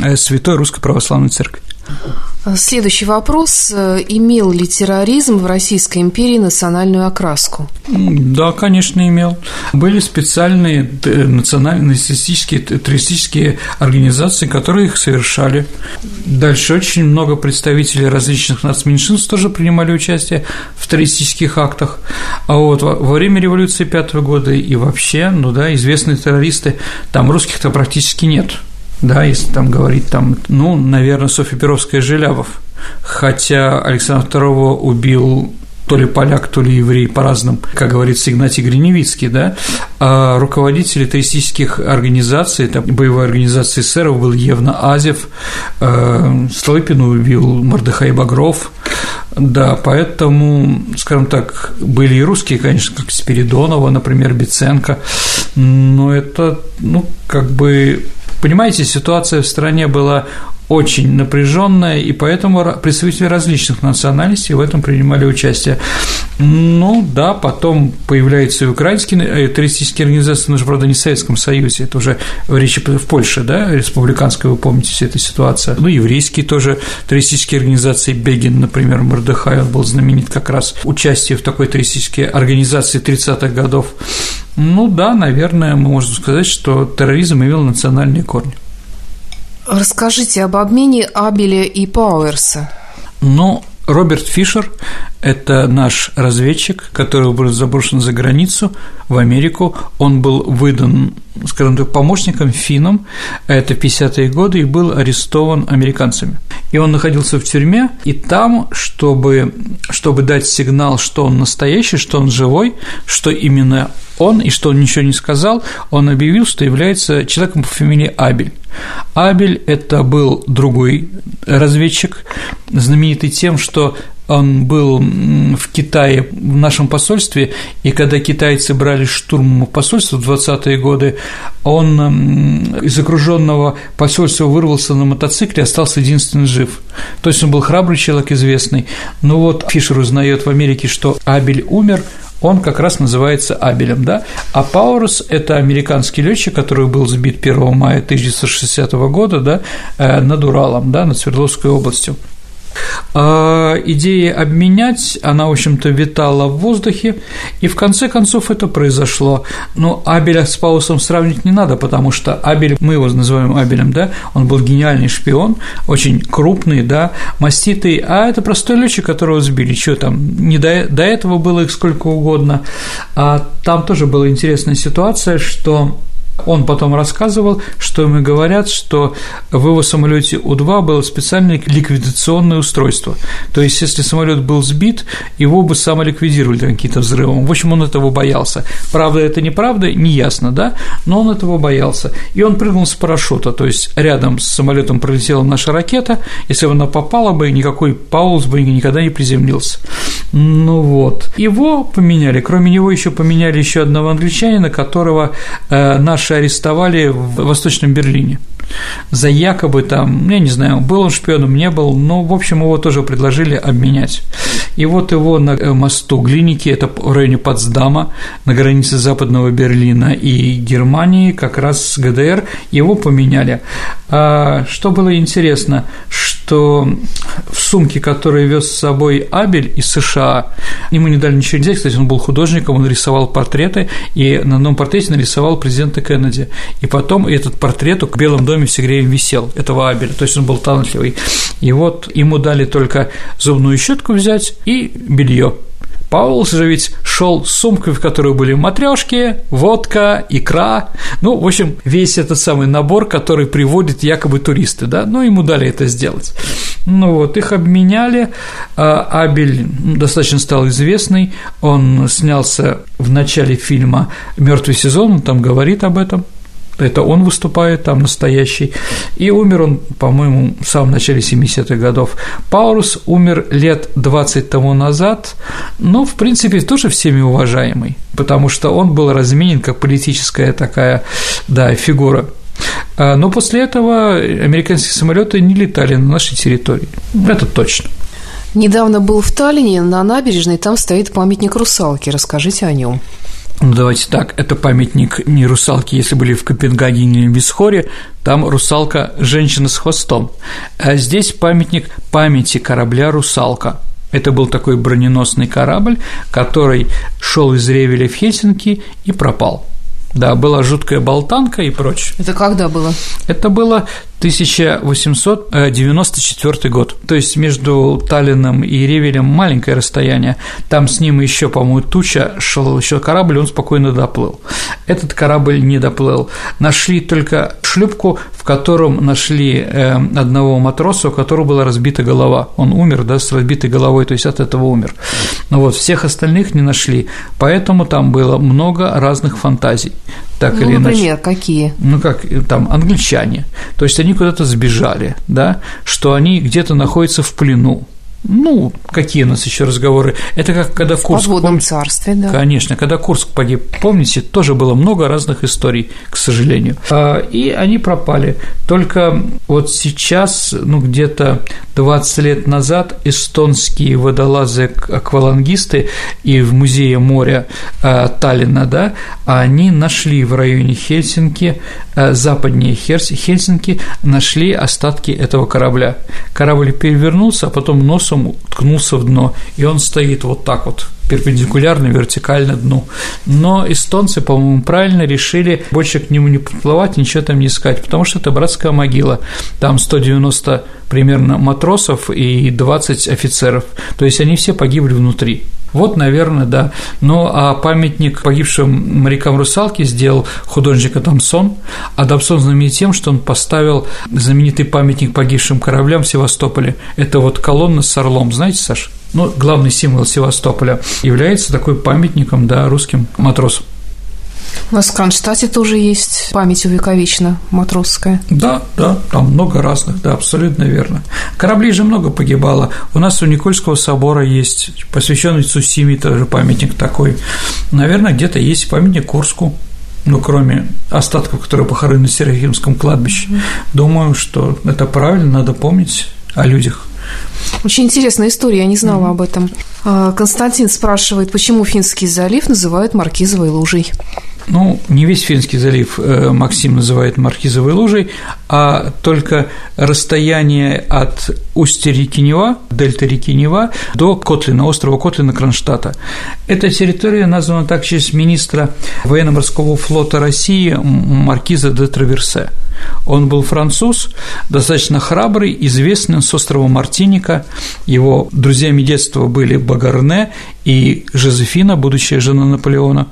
э, святой Русской Православной Церкви. Следующий вопрос. Имел ли терроризм в Российской империи национальную окраску? Да, конечно, имел. Были специальные национально-националистические, террористические организации, которые их совершали. Дальше очень много представителей различных нацменьшинств тоже принимали участие в террористических актах. А вот во время революции пятого года и вообще, ну да, известные террористы, там русских-то практически нет – да, если там говорить там, ну, наверное, Софья Перовская Желябов, хотя Александр II убил то ли поляк, то ли еврей по-разному, как говорится Игнатий Гриневицкий, да, а руководители террористических организаций, там, боевой организации эсеров был Евна Азев, э, Столыпину убил Мордыхай Багров, да, поэтому, скажем так, были и русские, конечно, как Спиридонова, например, Биценко, но это, ну, как бы Понимаете, ситуация в стране была очень напряженная, и поэтому представители различных национальностей в этом принимали участие. Ну да, потом появляются и украинские э, террористические организации, но же, правда, не в Советском Союзе, это уже в речи в Польше, да, республиканской, вы помните вся эта ситуация. Ну, еврейские тоже террористические организации, Бегин, например, Мордыхай, он был знаменит как раз участие в такой террористической организации 30-х годов. Ну да, наверное, мы можем сказать, что терроризм имел национальные корни. Расскажите об обмене Абеля и Пауэрса. Ну, Роберт Фишер – это наш разведчик, который был заброшен за границу, в Америку. Он был выдан, скажем так, помощником финнам, это 50-е годы, и был арестован американцами. И он находился в тюрьме, и там, чтобы, чтобы дать сигнал, что он настоящий, что он живой, что именно он, и что он ничего не сказал, он объявил, что является человеком по фамилии Абель. Абель – это был другой разведчик, знаменитый тем, что он был в Китае, в нашем посольстве, и когда китайцы брали штурм посольства в 20-е годы, он из окруженного посольства вырвался на мотоцикле и остался единственный жив. То есть он был храбрый человек, известный. Но вот Фишер узнает в Америке, что Абель умер, он как раз называется Абелем, да, а Паурус – это американский летчик, который был сбит 1 мая 1960 года, да, э, над Уралом, да, над Свердловской областью. А, идея обменять, она, в общем-то, витала в воздухе, и в конце концов это произошло. Но Абеля с Паусом сравнить не надо, потому что Абель, мы его называем Абелем, да, он был гениальный шпион, очень крупный, да, маститый, а это простой летчик, которого сбили, что там, не до, до этого было их сколько угодно, а там тоже была интересная ситуация, что он потом рассказывал, что ему говорят, что в его самолете У-2 было специальное ликвидационное устройство. То есть, если самолет был сбит, его бы самоликвидировали каким-то взрывом. В общем, он этого боялся. Правда это неправда, не ясно, да, но он этого боялся. И он прыгнул с парашюта, то есть рядом с самолетом пролетела наша ракета, если бы она попала бы, никакой Паулс бы никогда не приземлился. Ну вот. Его поменяли, кроме него еще поменяли еще одного англичанина, которого э, наш наши арестовали в Восточном Берлине. За якобы там, я не знаю, был он шпионом, не был, но, в общем, его тоже предложили обменять. И вот его на э, мосту Глиники, это в районе Потсдама, на границе Западного Берлина и Германии, как раз с ГДР, его поменяли. А что было интересно, что в сумке, которую вез с собой Абель из США, ему не дали ничего взять, кстати, он был художником, он рисовал портреты, и на одном портрете нарисовал президента Кеннеди. И потом этот портрет в Белом доме все время висел, этого Абеля, то есть он был талантливый. И вот ему дали только зубную щетку взять и белье. Паулс же ведь шел с сумкой, в которой были матрешки, водка, икра, ну, в общем, весь этот самый набор, который приводит якобы туристы, да, но ему дали это сделать. Ну вот, их обменяли, а Абель достаточно стал известный, он снялся в начале фильма «Мертвый сезон», он там говорит об этом, это он выступает там настоящий, и умер он, по-моему, в самом начале 70-х годов. Паурус умер лет 20 тому назад, но, в принципе, тоже всеми уважаемый, потому что он был разменен как политическая такая, да, фигура. А, но после этого американские самолеты не летали на нашей территории. Это точно. Недавно был в Таллине, на набережной, там стоит памятник русалки. Расскажите о нем. Ну, давайте так, это памятник не русалки, если были в Копенгагене или в Бесхоре, там русалка – женщина с хвостом. А здесь памятник памяти корабля «Русалка». Это был такой броненосный корабль, который шел из Ревеля в Хельсинки и пропал. Да, была жуткая болтанка и прочее. Это когда было? Это было 1894 год. То есть между Таллином и Ревелем маленькое расстояние. Там с ним еще, по-моему, туча, шел еще корабль, он спокойно доплыл. Этот корабль не доплыл. Нашли только шлюпку, в котором нашли э, одного матроса, у которого была разбита голова. Он умер, да, с разбитой головой, то есть от этого умер. Но вот всех остальных не нашли. Поэтому там было много разных фантазий так ну, или например, иначе. Например, какие? Ну, как там, англичане. То есть они куда-то сбежали, да, что они где-то находятся в плену, ну, какие у нас еще разговоры? Это как когда Курск... В подводном царстве, да. Конечно, когда Курск погиб, помните, тоже было много разных историй, к сожалению. А, и они пропали. Только вот сейчас, ну, где-то 20 лет назад эстонские водолазы-аквалангисты и в музее моря а, Таллина, да, они нашли в районе Хельсинки, а, западнее Хельсинки, нашли остатки этого корабля. Корабль перевернулся, а потом носом носом уткнулся в дно, и он стоит вот так вот, перпендикулярно, вертикально дну. Но эстонцы, по-моему, правильно решили больше к нему не подплывать, ничего там не искать, потому что это братская могила. Там 190 примерно матросов и 20 офицеров. То есть они все погибли внутри. Вот, наверное, да. Ну, а памятник погибшим морякам русалки сделал художник Адамсон. Адамсон знаменит тем, что он поставил знаменитый памятник погибшим кораблям в Севастополе. Это вот колонна с орлом, знаете, Саш? Ну, главный символ Севастополя является такой памятником, да, русским матросам. У нас в Кронштадте тоже есть память увековечена матросская. Да, да, там много разных, да, абсолютно верно. Кораблей же много погибало. У нас у Никольского собора есть посвященный Цусиме тоже памятник такой. Наверное, где-то есть памятник Курску, ну, кроме остатков, которые похоронены на Серафимском кладбище. Mm-hmm. Думаю, что это правильно, надо помнить о людях. Очень интересная история, я не знала mm-hmm. об этом. А, Константин спрашивает, почему Финский залив называют Маркизовой лужей? Ну, не весь Финский залив э, Максим называет Маркизовой лужей, а только расстояние от устья реки Нева, дельты реки Нева, до Котлина, острова Котлина Кронштадта. Эта территория названа так в честь министра военно-морского флота России Маркиза де Траверсе. Он был француз, достаточно храбрый, известный с острова Мартиника. Его друзьями детства были Багарне и Жозефина, будущая жена Наполеона.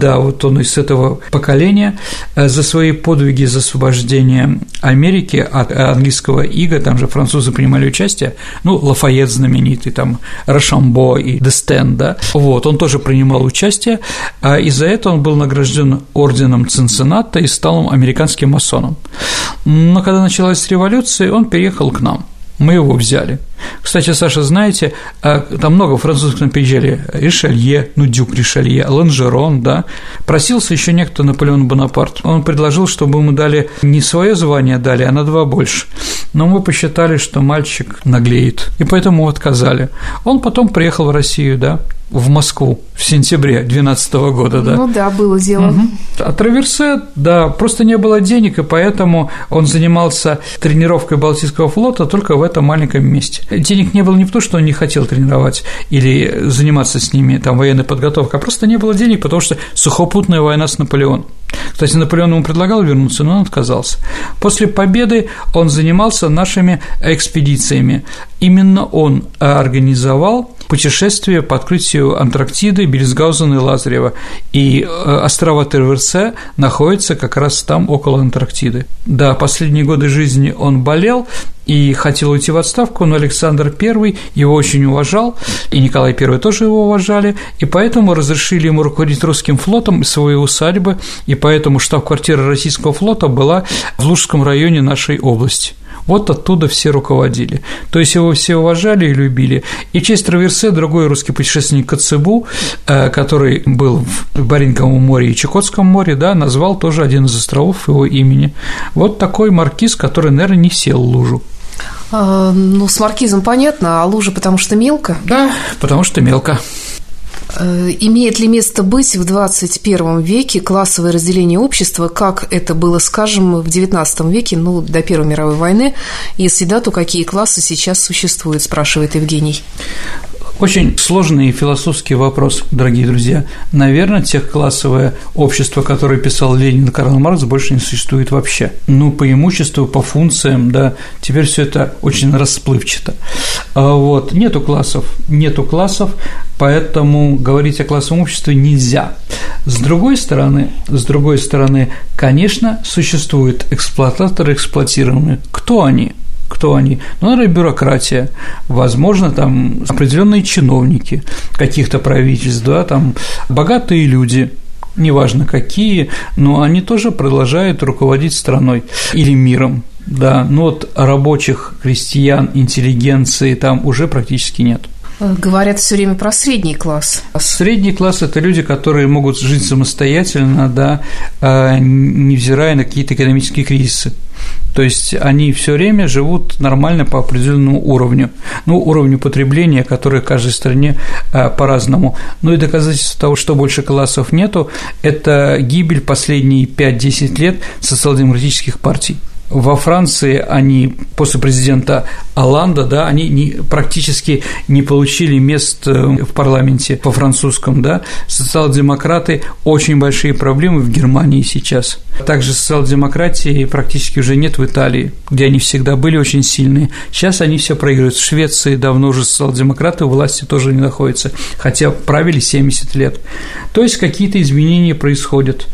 Да, вот он из этого поколения э, за свои подвиги за освобождение Америки от английского ига, там же французы принимали участие, ну, Лафайет знаменитый, там, Рашамбо и Дестен, да, вот, он тоже принимал участие, а из-за этого он был награжден орденом Цинцинната и стал американским масоном. Но когда началась революция, он переехал к нам – мы его взяли. Кстати, Саша, знаете, а, там много французских нам приезжали, Ришелье, ну, Дюк Ришелье, Ланжерон, да, просился еще некто Наполеон Бонапарт. Он предложил, чтобы ему дали не свое звание дали, а на два больше. Но мы посчитали, что мальчик наглеет, и поэтому отказали. Он потом приехал в Россию, да, в Москву в сентябре 2012 года, да. Ну да, было дело. Угу. А Траверсе, да, просто не было денег, и поэтому он занимался тренировкой Балтийского флота только в этом маленьком месте. Денег не было не потому, что он не хотел тренировать или заниматься с ними, там, военной подготовкой, а просто не было денег, потому что сухопутная война с Наполеоном. Кстати, Наполеон ему предлагал вернуться, но он отказался. После победы он занимался нашими экспедициями. Именно он организовал путешествие по открытию Антарктиды, Бельсгаузена и Лазарева. И э, острова Терверсе находятся как раз там, около Антарктиды. Да, последние годы жизни он болел, и хотел уйти в отставку, но Александр I его очень уважал, и Николай I тоже его уважали, и поэтому разрешили ему руководить русским флотом из своей усадьбы, и поэтому штаб-квартира российского флота была в Лужском районе нашей области – вот оттуда все руководили. То есть его все уважали и любили. И честь Траверсе другой русский путешественник Коцебу, э, который был в Баринковом море и Чукотском море, да, назвал тоже один из островов его имени. Вот такой маркиз, который, наверное, не сел лужу. А, ну, с маркизом понятно, а лужа потому что мелко? Да, потому что мелко. Э, имеет ли место быть в 21 веке классовое разделение общества, как это было, скажем, в 19 веке, ну, до Первой мировой войны? Если да, то какие классы сейчас существуют, спрашивает Евгений. Очень сложный философский вопрос, дорогие друзья. Наверное, техклассовое общество, которое писал Ленин и Карл Маркс, больше не существует вообще. Ну, по имуществу, по функциям, да, теперь все это очень расплывчато. А вот, нету классов, нету классов, поэтому говорить о классовом обществе нельзя. С другой стороны, с другой стороны, конечно, существуют эксплуататоры эксплуатируемые. Кто они? Кто они. Ну, наверное, бюрократия, возможно, там определенные чиновники каких-то правительств, да, там богатые люди, неважно какие, но они тоже продолжают руководить страной или миром. Да, но вот рабочих, крестьян, интеллигенции там уже практически нет. Говорят все время про средний класс. Средний класс – это люди, которые могут жить самостоятельно, да, а, невзирая на какие-то экономические кризисы. То есть они все время живут нормально по определенному уровню, ну, уровню потребления, который в каждой стране а, по-разному. Ну и доказательство того, что больше классов нету, это гибель последние 5-10 лет социал-демократических партий во Франции они после президента Аланда, да, они не, практически не получили мест э, в парламенте по французском, да. Социал-демократы очень большие проблемы в Германии сейчас. Также социал-демократии практически уже нет в Италии, где они всегда были очень сильные. Сейчас они все проигрывают. В Швеции давно уже социал-демократы у власти тоже не находятся, хотя правили 70 лет. То есть какие-то изменения происходят.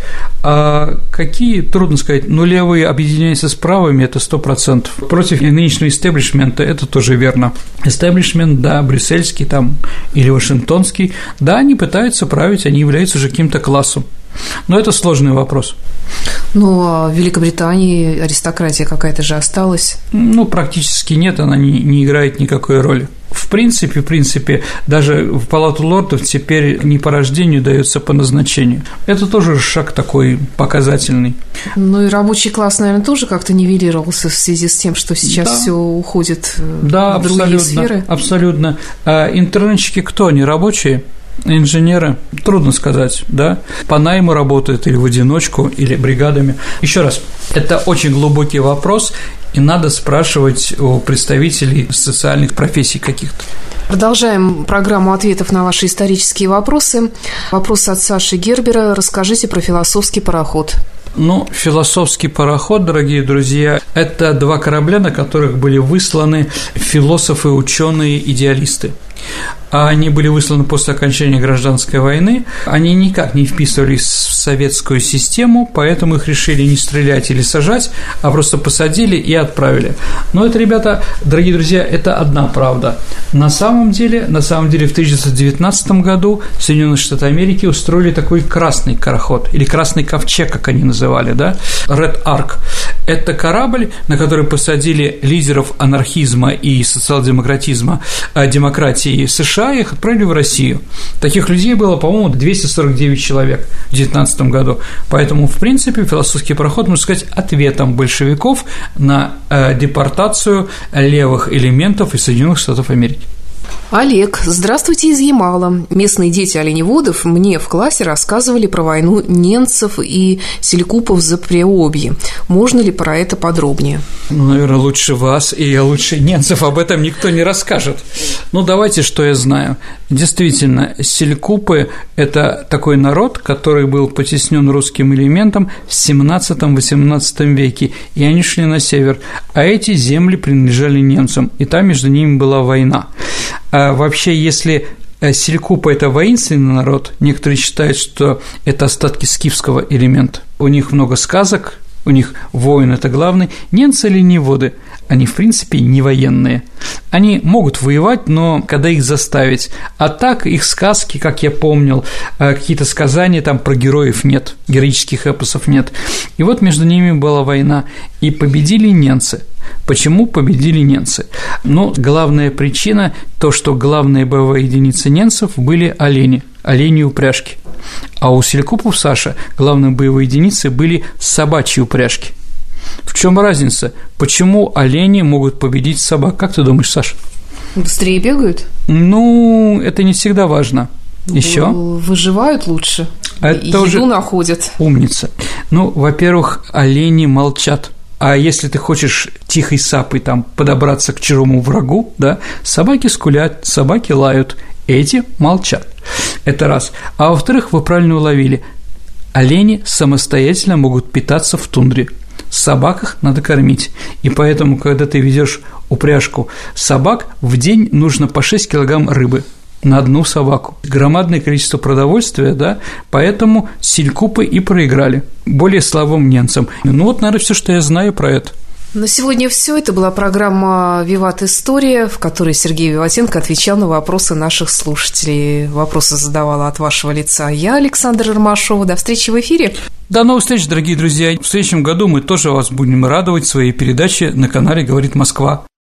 А какие, трудно сказать, но левые объединяются с правыми – это сто процентов. Против нынешнего истеблишмента это тоже верно. Истеблишмент, да, брюссельский там или вашингтонский, да, они пытаются править, они являются уже каким-то классом. Но это сложный вопрос. Ну, а в Великобритании аристократия какая-то же осталась? Ну, практически нет, она не, не играет никакой роли. В принципе, в принципе, даже в Палату лордов теперь не по рождению дается по назначению. Это тоже шаг такой показательный. Ну и рабочий класс, наверное, тоже как-то нивелировался в связи с тем, что сейчас да. все уходит э, да, в другие абсолютно, сферы. Абсолютно. А интернетчики кто? Они рабочие? Инженеры, трудно сказать, да, по найму работают или в одиночку, или бригадами. Еще раз, это очень глубокий вопрос, и надо спрашивать у представителей социальных профессий каких-то. Продолжаем программу ответов на ваши исторические вопросы. Вопрос от Саши Гербера. Расскажите про философский пароход. Ну, философский пароход, дорогие друзья, это два корабля, на которых были высланы философы, ученые, идеалисты. Они были высланы после окончания гражданской войны, они никак не вписывались в советскую систему, поэтому их решили не стрелять или сажать, а просто посадили и отправили. Но это, ребята, дорогие друзья, это одна правда. На самом деле, на самом деле в 1919 году Соединенные Штаты Америки устроили такой красный караход, или красный ковчег, как они называли, да, Red Ark. Это корабль, на который посадили лидеров анархизма и социал-демократизма, э, демократии США, их отправили в Россию. Таких людей было, по-моему, 249 человек в 19 году. Поэтому, в принципе, философский проход, можно сказать, ответом большевиков на э, депортацию левых элементов из Соединенных Штатов Америки. Олег, здравствуйте из Ямала. Местные дети оленеводов мне в классе рассказывали про войну немцев и селькупов за Преобье. Можно ли про это подробнее? Ну, наверное, лучше вас и лучше немцев об этом никто не расскажет. Ну, давайте, что я знаю. Действительно, селькупы – это такой народ, который был потеснен русским элементом в 17-18 веке, и они шли на север, а эти земли принадлежали немцам, и там между ними была война. А вообще, если э, Селькупа – это воинственный народ, некоторые считают, что это остатки скифского элемента. У них много сказок, у них воин – это главный. Немцы – лениводы, они, в принципе, не военные. Они могут воевать, но когда их заставить. А так их сказки, как я помнил, э, какие-то сказания там про героев нет, героических эпосов нет. И вот между ними была война, и победили немцы – Почему победили немцы? Ну, главная причина – то, что главные боевые единицы немцев были олени, олени упряжки. А у селькупов Саша главные боевые единицы были собачьи упряжки. В чем разница? Почему олени могут победить собак? Как ты думаешь, Саша? Быстрее бегают? Ну, это не всегда важно. Еще? Выживают лучше. Это Еду уже находят. Умница. Ну, во-первых, олени молчат – а если ты хочешь тихой сапой там подобраться к чужому врагу, да, собаки скулят, собаки лают, эти молчат. Это раз. А во-вторых, вы правильно уловили, олени самостоятельно могут питаться в тундре. Собаках надо кормить. И поэтому, когда ты ведешь упряжку собак, в день нужно по 6 килограмм рыбы – на одну собаку. Громадное количество продовольствия, да, поэтому селькупы и проиграли более слабым немцам. Ну вот, наверное, все, что я знаю про это. На сегодня все. Это была программа «Виват История», в которой Сергей Виватенко отвечал на вопросы наших слушателей. Вопросы задавала от вашего лица я, Александр Ромашова. До встречи в эфире. До новых встреч, дорогие друзья. В следующем году мы тоже вас будем радовать своей передаче на канале «Говорит Москва».